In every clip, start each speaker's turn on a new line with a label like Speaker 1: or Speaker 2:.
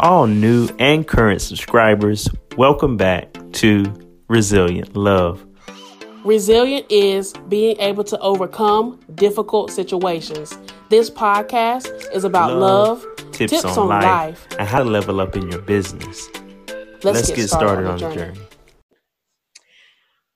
Speaker 1: all new and current subscribers, welcome back to Resilient Love.
Speaker 2: Resilient is being able to overcome difficult situations. This podcast is about love, love
Speaker 1: tips, tips, on, on life, life, and how to level up in your business. Let's, Let's get, get, started, started on, the journey. journey.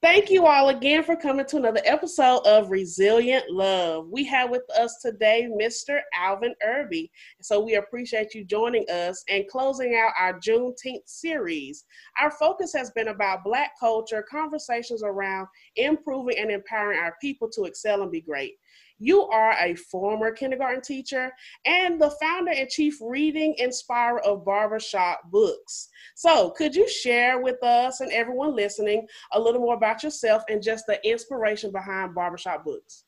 Speaker 2: Thank you all again for coming to another episode of Resilient Love. We have with us today Mr. Alvin Irby. So we appreciate you joining us and closing out our Juneteenth series. Our focus has been about Black culture, conversations around improving and empowering our people to excel and be great. You are a former kindergarten teacher and the founder and chief reading inspirer of Barbershop Books. So, could you share with us and everyone listening a little more about yourself and just the inspiration behind Barbershop Books?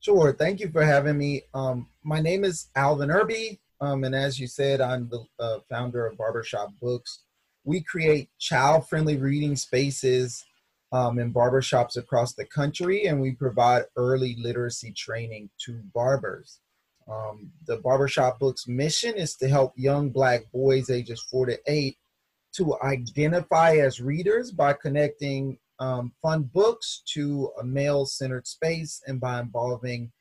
Speaker 3: Sure. Thank you for having me. Um, my name is Alvin Irby, um, and as you said, I'm the uh, founder of Barbershop Books. We create child friendly reading spaces um, in barbershops across the country, and we provide early literacy training to barbers. Um, the Barbershop Books mission is to help young Black boys ages four to eight to identify as readers by connecting um, fun books to a male centered space and by involving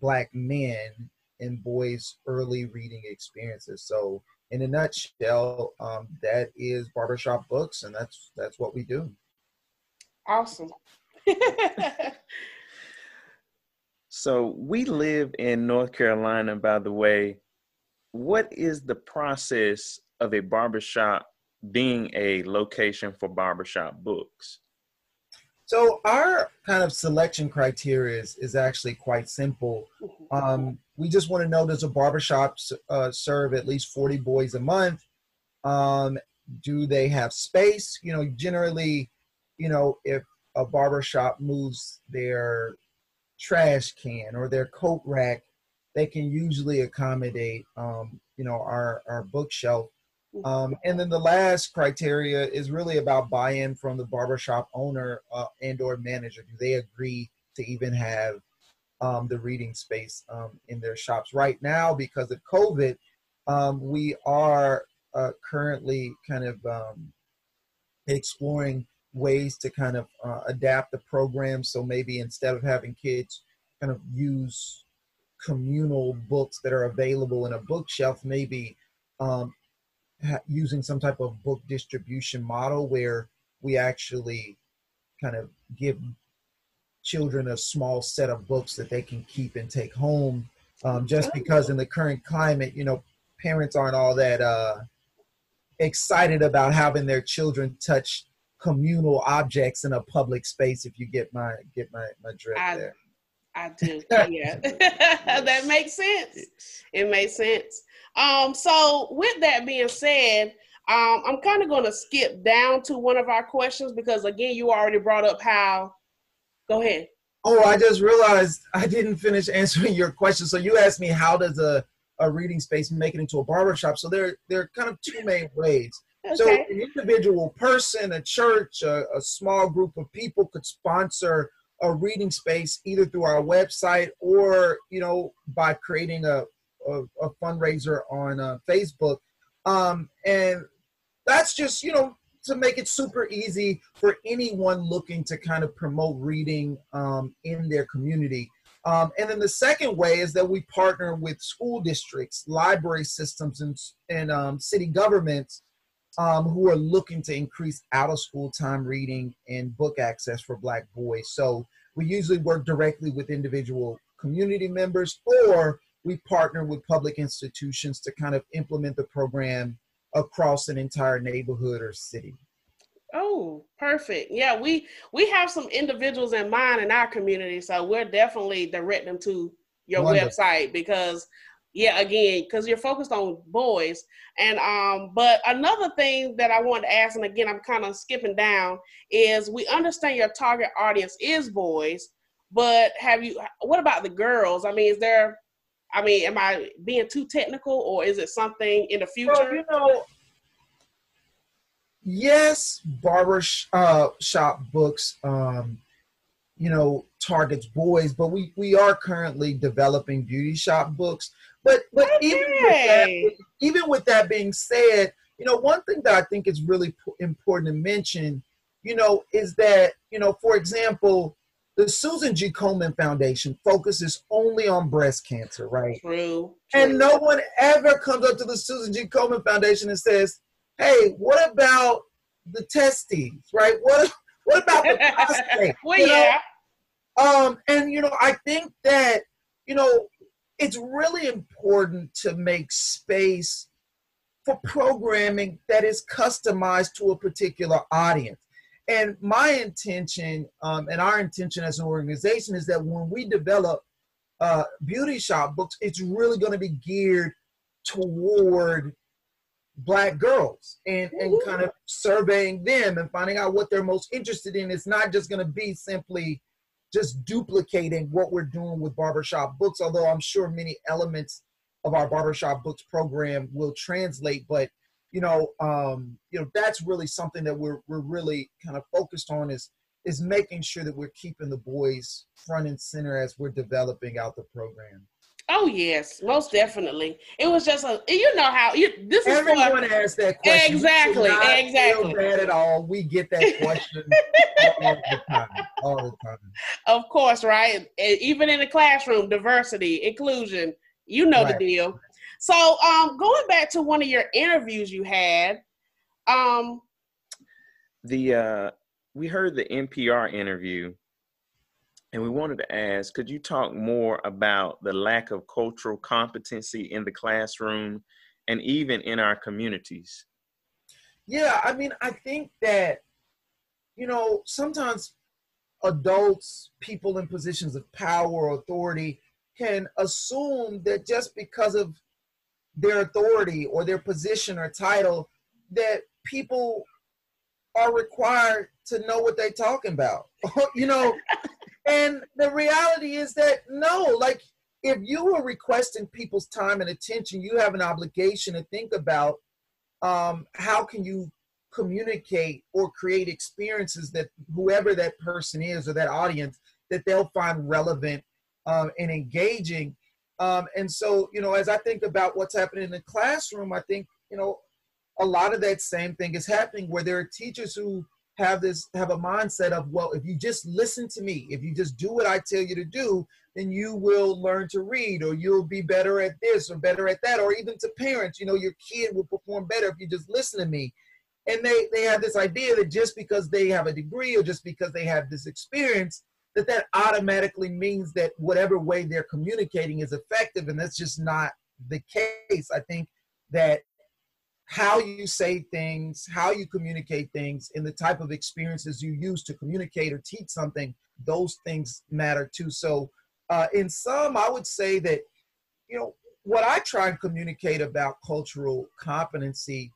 Speaker 3: Black men in boys' early reading experiences. So, in a nutshell, um, that is Barbershop Books, and that's that's what we do.
Speaker 2: Awesome.
Speaker 1: so we live in North Carolina, by the way. What is the process of a barbershop being a location for barbershop books?
Speaker 3: So our kind of selection criteria is, is actually quite simple. Um, we just want to know does a barbershop uh, serve at least 40 boys a month? Um, do they have space? You know, generally you know, if a barbershop moves their trash can or their coat rack, they can usually accommodate, um, you know, our, our bookshelf. Um, and then the last criteria is really about buy-in from the barbershop owner uh, and or manager. Do they agree to even have um, the reading space um, in their shops? Right now, because of COVID, um, we are uh, currently kind of um, exploring ways to kind of uh, adapt the program. So maybe instead of having kids kind of use communal books that are available in a bookshelf, maybe um, ha- using some type of book distribution model where we actually kind of give children a small set of books that they can keep and take home. Um, just because in the current climate, you know, parents aren't all that uh, excited about having their children touch communal objects in a public space if you get my get my my drift I, there.
Speaker 2: I do yeah. That makes sense. It makes sense. Um so with that being said um i'm kind of going to skip down to one of our questions because again you already brought up how go ahead.
Speaker 3: Oh i just realized i didn't finish answering your question. So you asked me how does a a reading space make it into a barbershop? So there there are kind of two main ways Okay. So an individual person, a church, a, a, small group of people could sponsor a reading space either through our website or you know by creating a a, a fundraiser on uh, Facebook, um, and that's just you know to make it super easy for anyone looking to kind of promote reading um, in their community. Um, and then the second way is that we partner with school districts, library systems, and, and um, city governments um, who are looking to increase out of school time reading and book access for Black boys. So we usually work directly with individual community members or we partner with public institutions to kind of implement the program across an entire neighborhood or city.
Speaker 2: Oh, perfect. Yeah, we we have some individuals in mind in our community, so we're definitely direct them to your Wonderful. website because yeah again because you're focused on boys. And um but another thing that i want to ask and again i'm kind of skipping down is we understand your target audience is boys but have you what about the girls? I mean is there i mean am i being too technical or is it something in the future? well,
Speaker 3: you know yes barber uh, shop books um you know targets boys but we we are currently developing beauty shop books but but okay. even with that, even with that being said, you know, one thing that I think is really important to mention, you know, is that, you know, for example, the Susan G. Komen Foundation focuses only on breast cancer, right?
Speaker 2: True.
Speaker 3: And no one ever comes up to the Susan G. Komen Foundation and says, "Hey, what about the testes, right? What what about the prostate?"
Speaker 2: well, yeah.
Speaker 3: Um, and you know, I think that you know it's really important to make space for programming that is customized to a particular audience. And my intention um, and our intention as an organization is that when we develop uh, beauty shop books, it's really going to be geared toward black girls and, and kind of surveying them and finding out what they're most interested in. It's not just going to be simply just duplicating what we're doing with barbershop books, although I'm sure many elements of our barbershop books program will translate, but you know, um, you know, that's really something that we're we're really kind of focused on is is making sure that we're keeping the boys front and center as we're developing out the program.
Speaker 2: Oh yes, most definitely. It was just a you know how you this is
Speaker 3: everyone for, asks that question.
Speaker 2: Exactly, exactly.
Speaker 3: bad at all. We get that question all the time. All the time.
Speaker 2: Of course, right? Even in the classroom, diversity, inclusion. You know right. the deal. So, um, going back to one of your interviews you had, um,
Speaker 1: the uh, we heard the NPR interview, and we wanted to ask, could you talk more about the lack of cultural competency in the classroom and even in our communities?
Speaker 3: Yeah, I mean, I think that you know sometimes adults, people in positions of power or authority, can assume that just because of their authority or their position or title that people are required to know what they're talking about you know and the reality is that no like if you are requesting people's time and attention you have an obligation to think about um, how can you communicate or create experiences that whoever that person is or that audience that they'll find relevant um, and engaging. Um, and so, you know, as I think about what's happening in the classroom, I think, you know, a lot of that same thing is happening where there are teachers who have this have a mindset of well if you just listen to me if you just do what i tell you to do then you will learn to read or you'll be better at this or better at that or even to parents. You know your kid will perform better if you just listen to me. And they they have this idea that just because they have a degree or just because they have this experience that that automatically means that whatever way they're communicating is effective and that's just not the case. I think that how you say things how you communicate things and the type of experiences you use to communicate or teach something those things matter too. So uh, in some i would say that you know what i try and communicate about cultural competency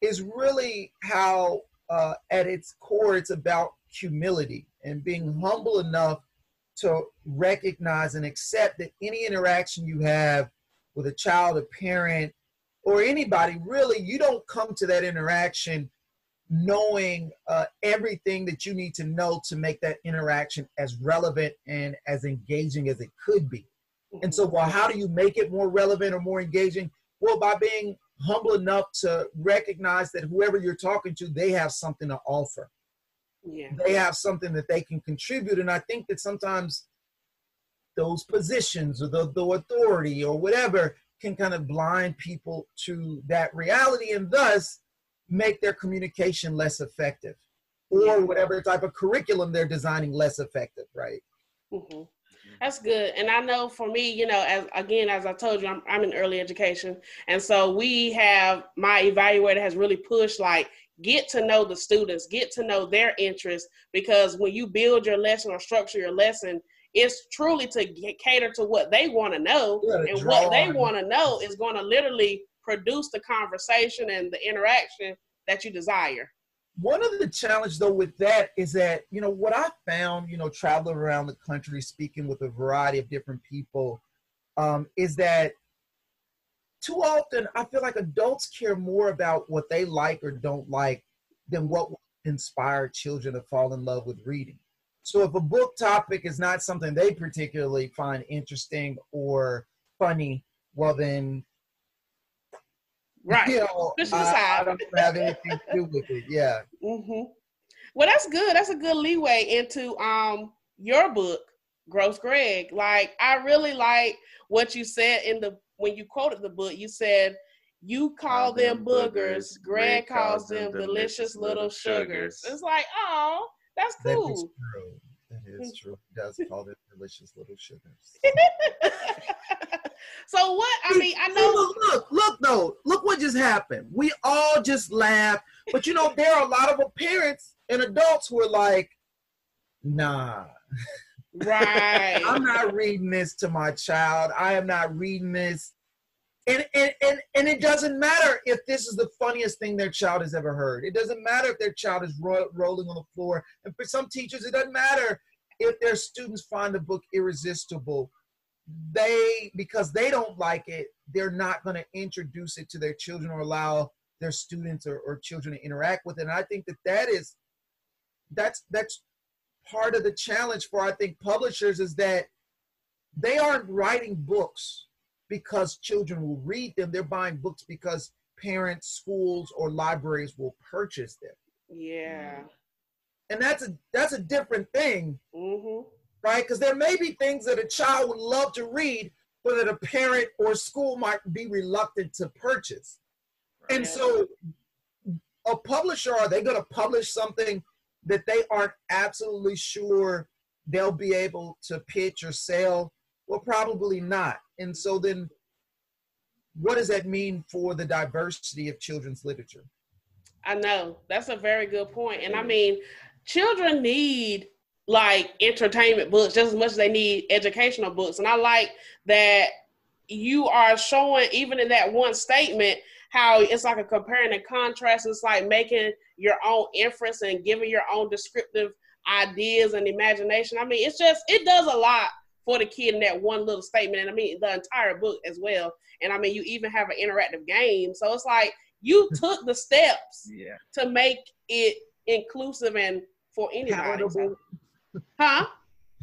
Speaker 3: is really how uh, at its core it's about humility and being humble enough to recognize and accept that any interaction you have with a child, a parent, or anybody, really, you don't come to that interaction knowing uh, everything that you need to know to make that interaction as relevant and as engaging as it could be. And so, well, how do you make it more relevant or more engaging? Well, by being humble enough to recognize that whoever you're talking to, they have something to offer
Speaker 2: yeah.
Speaker 3: they have something that they can contribute. And I think that sometimes those positions or the, the authority or whatever can kind of blind people to that reality and thus make their communication less effective or whatever type of curriculum they're designing less effective, right?
Speaker 2: Mm-hmm. That's good. And I know for me, you know, as again, as I told you, I'm, I'm in early education. And so we have, my evaluator has really pushed like, get to know the students, get to know their interests, because when you build your lesson or structure your lesson, it's truly to get, cater to what they want to know, and what they want to know is going to literally produce the conversation and the interaction that you desire.
Speaker 3: One of the challenge though with that is that you know what I found, you know, traveling around the country, speaking with a variety of different people, um, is that too often I feel like adults care more about what they like or don't like than what will inspire children to fall in love with reading. So if a book topic is not something they particularly find interesting or funny, well then
Speaker 2: Right.
Speaker 3: You know,
Speaker 2: Push to the
Speaker 3: I, I don't have anything to do with it. Yeah.
Speaker 2: Mm-hmm. Well, that's good. That's a good leeway into um your book, Gross Greg. Like, I really like what you said in the when you quoted the book. You said you call them boogers. Greg calls them delicious little sugars. It's like, oh, that's
Speaker 3: That is
Speaker 2: cool.
Speaker 3: true. That is true. He does call them delicious little sugars.
Speaker 2: so what? I mean, I know.
Speaker 3: Look, look, look, though. Look what just happened. We all just laughed. But you know, there are a lot of parents and adults who are like, nah,
Speaker 2: Right.
Speaker 3: I'm not reading this to my child. I am not reading this. And, and, and, and it doesn't matter if this is the funniest thing their child has ever heard. It doesn't matter if their child is ro- rolling on the floor. And for some teachers, it doesn't matter if their students find the book irresistible. They, because they don't like it, they're not going to introduce it to their children or allow their students or, or children to interact with it. And I think that that is, that's, that's part of the challenge for, I think, publishers is that they aren't writing books because children will read them. They're buying books because parents, schools, or libraries will purchase them.
Speaker 2: yeah.
Speaker 3: And that's a that's a different thing,
Speaker 2: hmm
Speaker 3: right? Because there may be things that a child would love to read, but that a parent or school might be reluctant to purchase. And so a publisher, are they going to publish something that they aren't absolutely sure they'll be able to pitch or sell? Well, probably not. And so then what does that mean for the diversity of children's literature?
Speaker 2: I know that's a very good point. and I mean, children need like entertainment books just as much as they need educational books, and I like that you are showing even in that one statement how it's like a comparing and contrast. It's like making your own inference and giving your own descriptive ideas and imagination. I mean, it's just it does a lot for the kid in that one little statement, and I mean the entire book as well. And I mean, you even have an interactive game, so it's like you took the steps
Speaker 1: Yeah.
Speaker 2: to make it inclusive and for anybody.
Speaker 3: Palatable,
Speaker 2: Huh?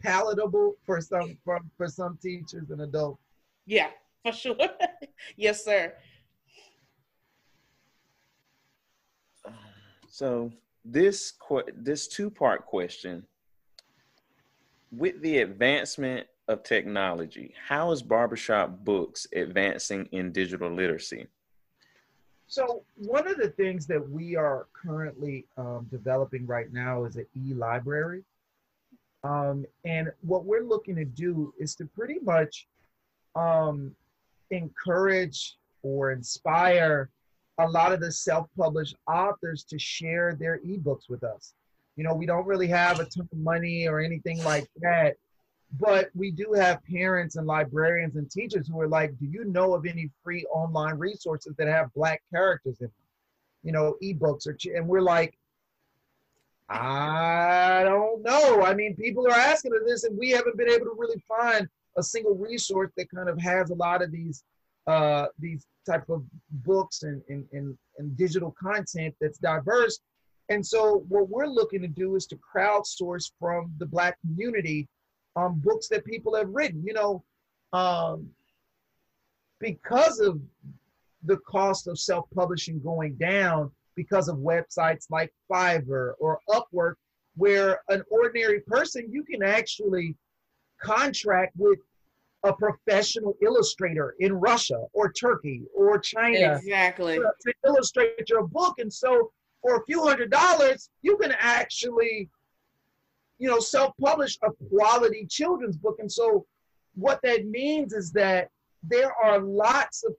Speaker 3: palatable for some for, for some teachers and adults.
Speaker 2: Yeah, for sure. yes, sir.
Speaker 1: So this que- this two part question with the advancement of technology, how is barbershop books advancing in digital literacy?
Speaker 3: So one of the things that we are currently um, developing right now is an e-library. Um, and what we're looking to do is to pretty much um, encourage or inspire a lot of the self-published authors to share their ebooks with us. You know, we don't really have a ton of money or anything like that, but we do have parents and librarians and teachers who are like, do you know of any free online resources that have black characters in them? You know, ebooks or, and we're like, I don't know. I mean, people are asking us this, and we haven't been able to really find a single resource that kind of has a lot of these uh, these type of books and, and, and, and digital content that's diverse. And so what we're looking to do is to crowdsource from the black community um, books that people have written. You know, um, because of the cost of self-publishing going down, because of websites like Fiverr or Upwork, where an ordinary person you can actually contract with a professional illustrator in Russia or Turkey or China
Speaker 2: Exactly.
Speaker 3: to, to illustrate your book. And so for a few hundred dollars, you can actually, you know, self-publish a quality children's book. And so what that means is that there are lots of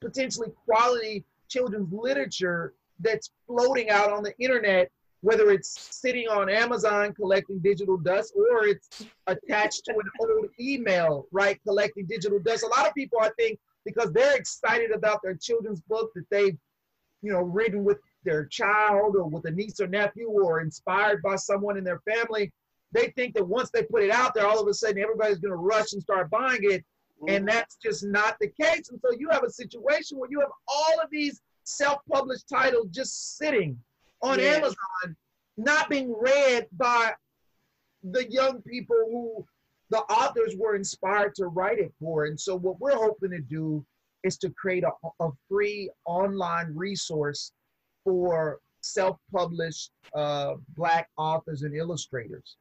Speaker 3: potentially quality children's literature that's floating out on the internet, whether it's sitting on Amazon collecting digital dust or it's attached to an old email, right, collecting digital dust. A lot of people, I think, because they're excited about their children's book that they've, you know, written with their child or with a niece or nephew or inspired by someone in their family, they think that once they put it out there, all of a sudden everybody's going to rush and start buying it. And mm-hmm. that's just not the case. And so you have a situation where you have all of these self-published titles just sitting on
Speaker 2: Yeah.
Speaker 3: Amazon, not being read by the young people who the authors were inspired to write it for. And so what we're hoping to do is to create a, a free online resource for self-published uh, black authors and illustrators.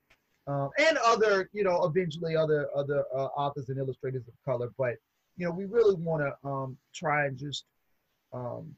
Speaker 3: Um, and other you know eventually other other uh, authors and illustrators of color. But you know we really want to um, try and just um,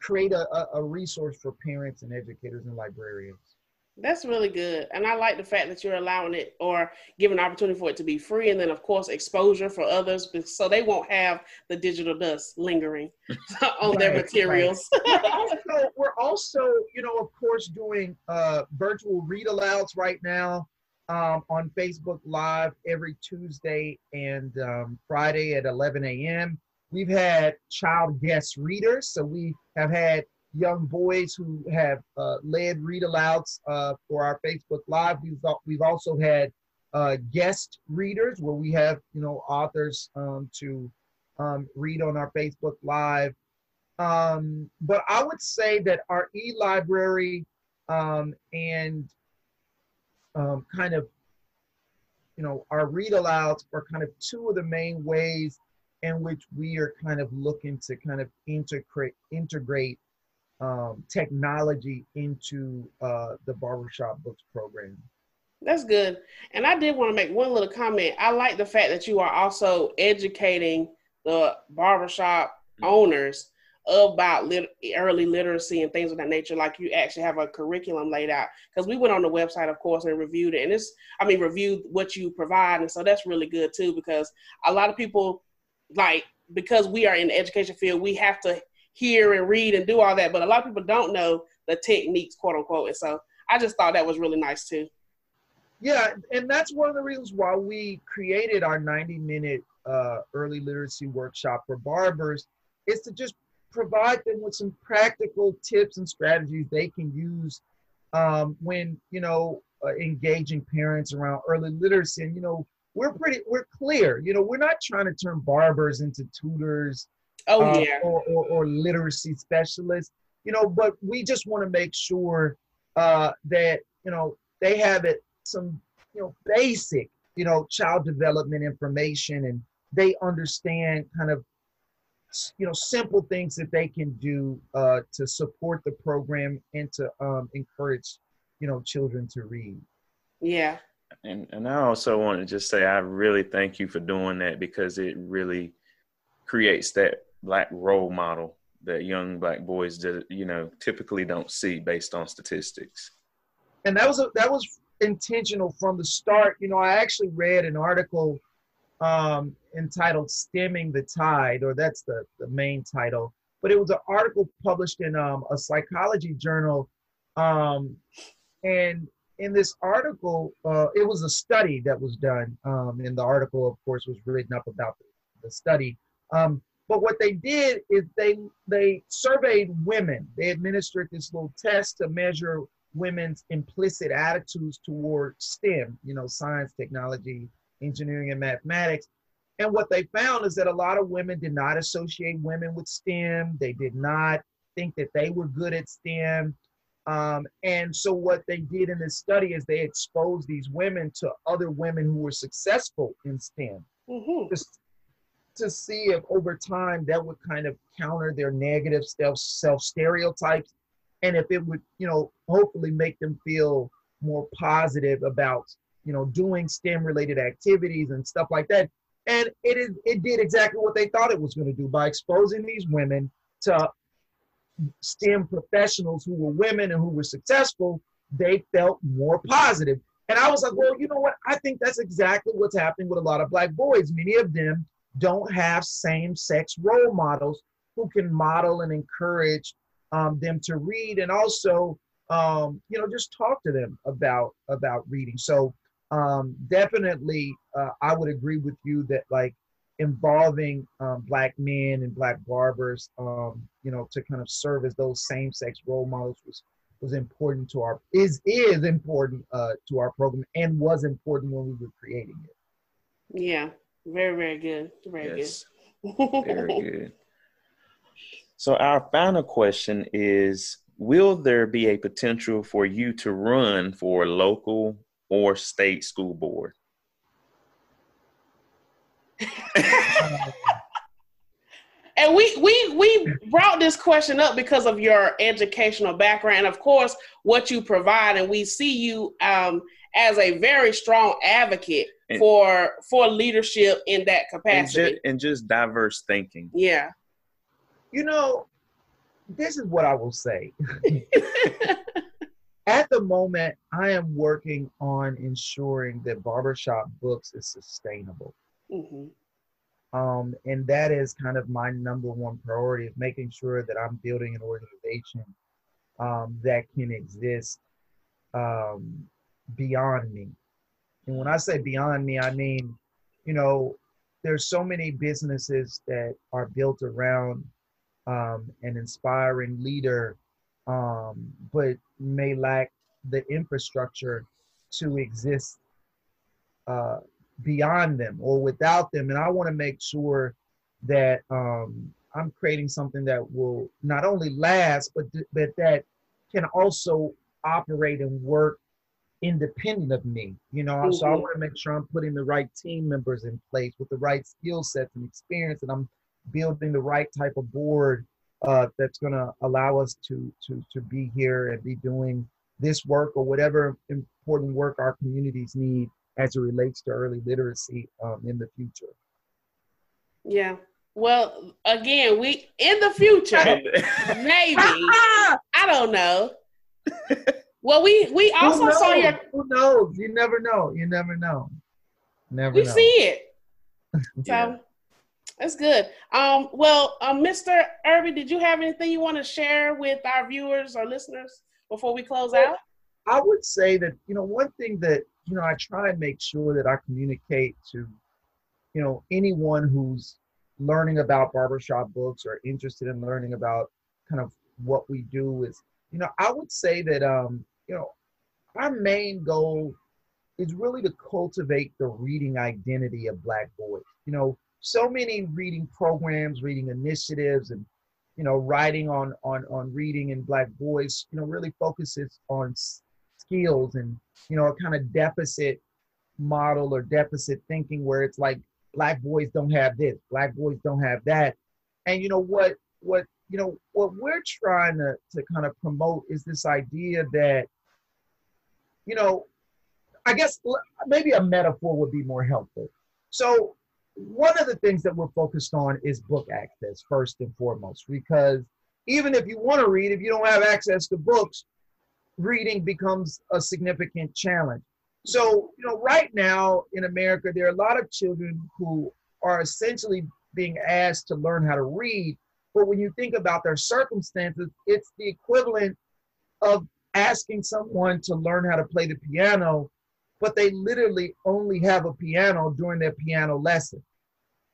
Speaker 3: create a, a resource for parents and educators and librarians
Speaker 2: that's really good. And I like the fact that you're allowing it or giving an opportunity for it to be free. And then, of course, exposure for others so they won't have the digital dust lingering on right, their materials.
Speaker 3: Right. we're, also, we're, also, you know, of course, doing uh, virtual read alouds right now um, on Facebook Live every Tuesday and um, Friday at 11 a.m. We've had child guest readers. So we have had young boys who have uh, led read alouds uh, for our Facebook Live. We've, we've also had uh, guest readers where we have, you know, authors um, to um, read on our Facebook Live. Um, but I would say that our e-library um, and um, kind of, you know, our read alouds are kind of two of the main ways in which we are kind of looking to kind of integrate integrate um, technology into uh, the barbershop books program.
Speaker 2: That's good. And I did want to make one little comment. I like the fact that you are also educating the barbershop owners about lit- early literacy and things of that nature. Like you actually have a curriculum laid out. Because we went on the website, of course, and reviewed it. And it's, I mean, reviewed what you provide. And so that's really good too, because a lot of people, like, because we are in the education field, we have to hear and read and do all that. But a lot of people don't know the techniques, quote unquote. And so I just thought that was really nice too.
Speaker 3: Yeah, and that's one of the reasons why we created our 90 minute uh, early literacy workshop for barbers is to just provide them with some practical tips and strategies they can use um, when you know uh, engaging parents around early literacy. And you know, we're pretty we're clear. You know, we're not trying to turn barbers into tutors
Speaker 2: Oh uh, yeah.
Speaker 3: Or, or, or, literacy specialists, you know, but we just want to make sure uh, that you know they have it some you know basic you know child development information and they understand kind of you know simple things that they can do uh, to support the program and to um, encourage you know children to read
Speaker 2: yeah
Speaker 1: and and i also want to just say i really thank you for doing that because it really creates that black role model that young black boys did, you know typically don't see based on statistics.
Speaker 3: And that was a, that was intentional from the start. You know i actually read an article um, entitled stemming the tide or that's the, the main title. But it was an article published in um, a psychology journal um, and in this article uh, it was a study that was done. Um, and the article of course was written up about the, the study. Um, but what they did is they they surveyed women. They administered this little test to measure women's implicit attitudes toward STEM, you know, science, technology, engineering, and mathematics. And what they found is that a lot of women did not associate women with STEM. They did not think that they were good at STEM. Um, and so what they did in this study is they exposed these women to other women who were successful in STEM. Mm-hmm to see if over time that would kind of counter their negative self self stereotypes and if it would you know hopefully make them feel more positive about you know doing stem related activities and stuff like that. And it is it did exactly what they thought it was going to do by exposing these women to stem professionals who were women and who were successful they felt more positive. And i was like well you know what? I think that's exactly what's happening with a lot of black boys. Many of them don't have same sex role models who can model and encourage um, them to read and also um, you know just talk to them about about reading. So um, definitely uh, i would agree with you that like involving um, black men and black barbers um, you know to kind of serve as those same sex role models was was important to our is is important uh, to our program and was important when we were creating it.
Speaker 2: Yeah very, very good. Very yes. good. very good.
Speaker 1: So our final question is will there be a potential for you to run for local or state school board?
Speaker 2: And we we we brought this question up because of your educational background, of course, what you provide, and we see you um, as a very strong advocate and, for for leadership in that capacity
Speaker 1: and just, and just diverse thinking.
Speaker 2: Yeah.
Speaker 3: You know, this is what I will say. At the moment, I am working on ensuring that Barbershop Books is sustainable. Mm-hmm. Um, and that is kind of my number one priority is making sure that I'm building an organization um, that can exist um, beyond me. And when I say beyond me, I mean, you know, there's so many businesses that are built around um, an inspiring leader, um, but may lack the infrastructure to exist uh, beyond them or without them. And I want to make sure that um, I'm creating something that will not only last, but, th- but that can also operate and work independent of me. You know, mm-hmm. so I mm-hmm. want to make sure I'm putting the right team members in place with the right skill sets and experience, and I'm building the right type of board uh, that's going to allow us to to to be here and be doing this work or whatever important work our communities need as it relates to early literacy um, in the future.
Speaker 2: Yeah. Well, again, we in the future, maybe I don't know. Well, we we also saw your.
Speaker 3: Who knows? You never know. You never know. Never.
Speaker 2: We
Speaker 3: know.
Speaker 2: see it. So yeah. that's good. Um. Well, um, Mr. Irby, did you have anything you want to share with our viewers or listeners before we close well, out?
Speaker 3: I would say that you know one thing that you know I try and make sure that I communicate to you know anyone who's learning about barbershop books or interested in learning about kind of what we do is you know I would say that um you know, our main goal is really to cultivate the reading identity of Black boys. You know, so many reading programs, reading initiatives, and you know, writing on on on reading in Black boys. You know, really focuses on skills and you know, a kind of deficit model or deficit thinking where it's like Black boys don't have this, Black boys don't have that, and you know what what you know what we're trying to to kind of promote is this idea that you know, I guess maybe a metaphor would be more helpful. So, one of the things that we're focused on is book access first and foremost, because even if you want to read, if you don't have access to books, reading becomes a significant challenge. So, you know, right now in America, there are a lot of children who are essentially being asked to learn how to read. But when you think about their circumstances, it's the equivalent of asking someone to learn how to play the piano, but they literally only have a piano during their piano lesson.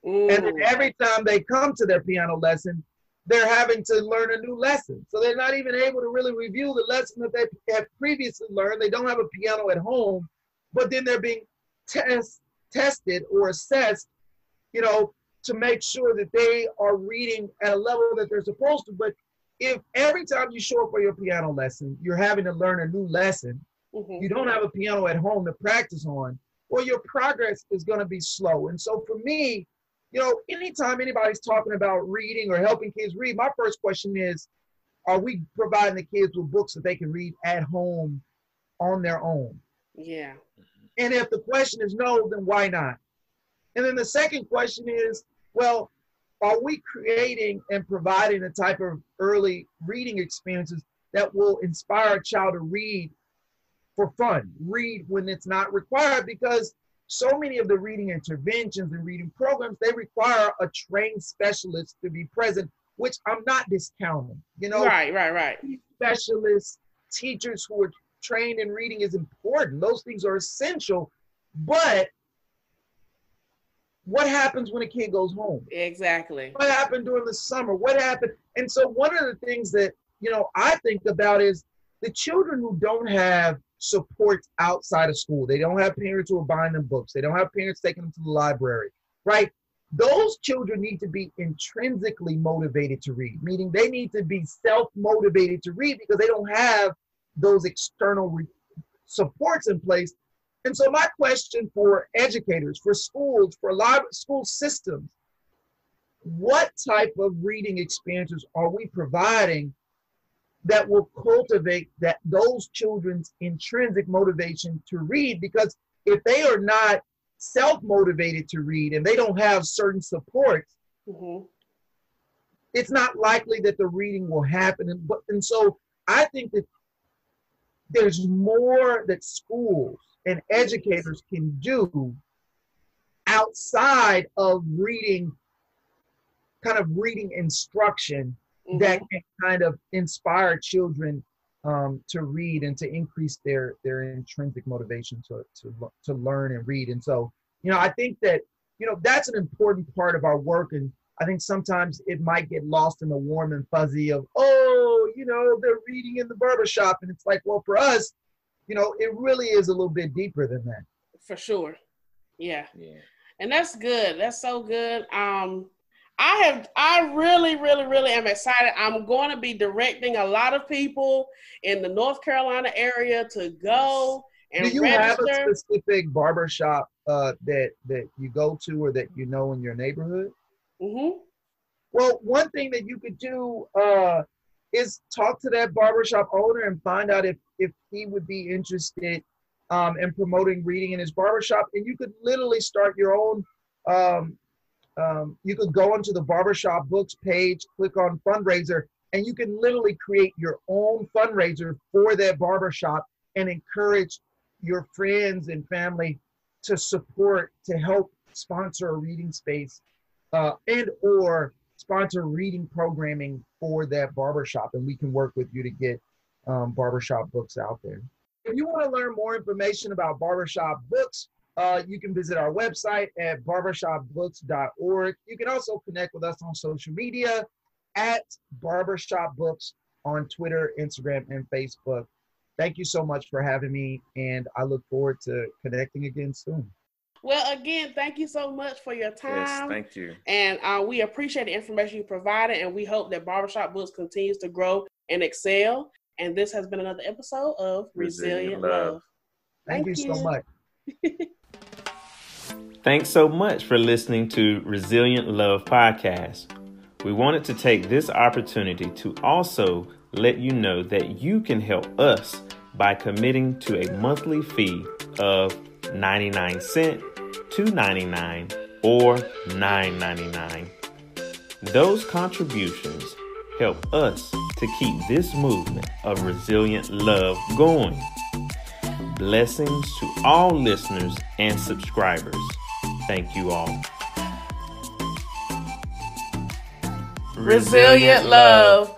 Speaker 3: And then every time they come to their piano lesson, they're having to learn a new lesson. So they're not even able to really review the lesson that they have previously learned. They don't have a piano at home, but then they're being test, tested or assessed, you know, to make sure that they are reading at a level that they're supposed to. But if every time you show up for your piano lesson, you're having to learn a new lesson, mm-hmm. you don't have a piano at home to practice on, well, your progress is going to be slow. And so for me, you know, anytime anybody's talking about reading or helping kids read, my first question is, are we providing the kids with books that they can read at home on their own?
Speaker 2: Yeah.
Speaker 3: And if the question is no, then why not? And then the second question is, well, are we creating and providing a type of early reading experiences that will inspire a child to read for fun, read when it's not required? Because so many of the reading interventions and reading programs, they require a trained specialist to be present, which I'm not discounting. You know,
Speaker 2: right, right, right.
Speaker 3: Specialists, teachers who are trained in reading is important. Those things are essential, but what happens when a kid goes home?
Speaker 2: Exactly.
Speaker 3: What happened during the summer? What happened? And so one of the things that, you know, I think about is the children who don't have support outside of school. They don't have parents who are buying them books. They don't have parents taking them to the library, right? Those children need to be intrinsically motivated to read, meaning they need to be self-motivated to read because they don't have those external re- supports in place and so my question for educators, for schools, for live school systems, what type of reading experiences are we providing that will cultivate that those children's intrinsic motivation to read because if they are not self-motivated to read and they don't have certain supports mm-hmm. it's not likely that the reading will happen and, but, and so i think that there's more that schools and educators can do outside of reading kind of reading instruction mm-hmm. that can kind of inspire children um, to read and to increase their their intrinsic motivation to, to to learn and read. And so, you know, I think that you know that's an important part of our work. And I think sometimes it might get lost in the warm and fuzzy of oh, you know, they're reading in the barbershop, and it's like, well, for us, you know, it really is a little bit deeper than that.
Speaker 2: For sure. Yeah. Yeah. And that's good. That's so good. Um, I have I really, really, really am excited. I'm going to be directing a lot of people in the North Carolina area to go and
Speaker 3: Do you
Speaker 2: register.
Speaker 3: have a specific barbershop uh, that that you go to or that you know in your neighborhood? Mm-hmm. Well, one thing that you could do uh, is talk to that barbershop owner and find out if if he would be interested um, in promoting reading in his barbershop. And you could literally start your own um, um, you could go onto the barbershop books page, click on fundraiser, and you can literally create your own fundraiser for that barbershop and encourage your friends and family to support to help sponsor a reading space uh, and or sponsor reading programming for that barbershop and we can work with you to get um, barbershop books out there if you want to learn more information about barbershop books uh, you can visit our website at barbershopbooks.org. You can also connect with us on social media at Barbershop Books on Twitter, Instagram, and Facebook. Thank you so much for having me, and I look forward to connecting again soon.
Speaker 2: Well, again, thank you so much for your time. Yes,
Speaker 1: thank you.
Speaker 2: And uh, we appreciate the information you provided, and we hope that Barbershop Books continues to grow and excel. And this has been another episode of Resilient, Resilient Love. Love.
Speaker 3: Thank, thank you, you so much.
Speaker 1: Thanks so much for listening to Resilient Love Podcast. We wanted to take this opportunity to also let you know that you can help us by committing to a monthly fee of 99 cent, 2.99 or 9.99. Those contributions help us to keep this movement of resilient love going. Blessings to all listeners and subscribers. Thank you all.
Speaker 2: Resilient love.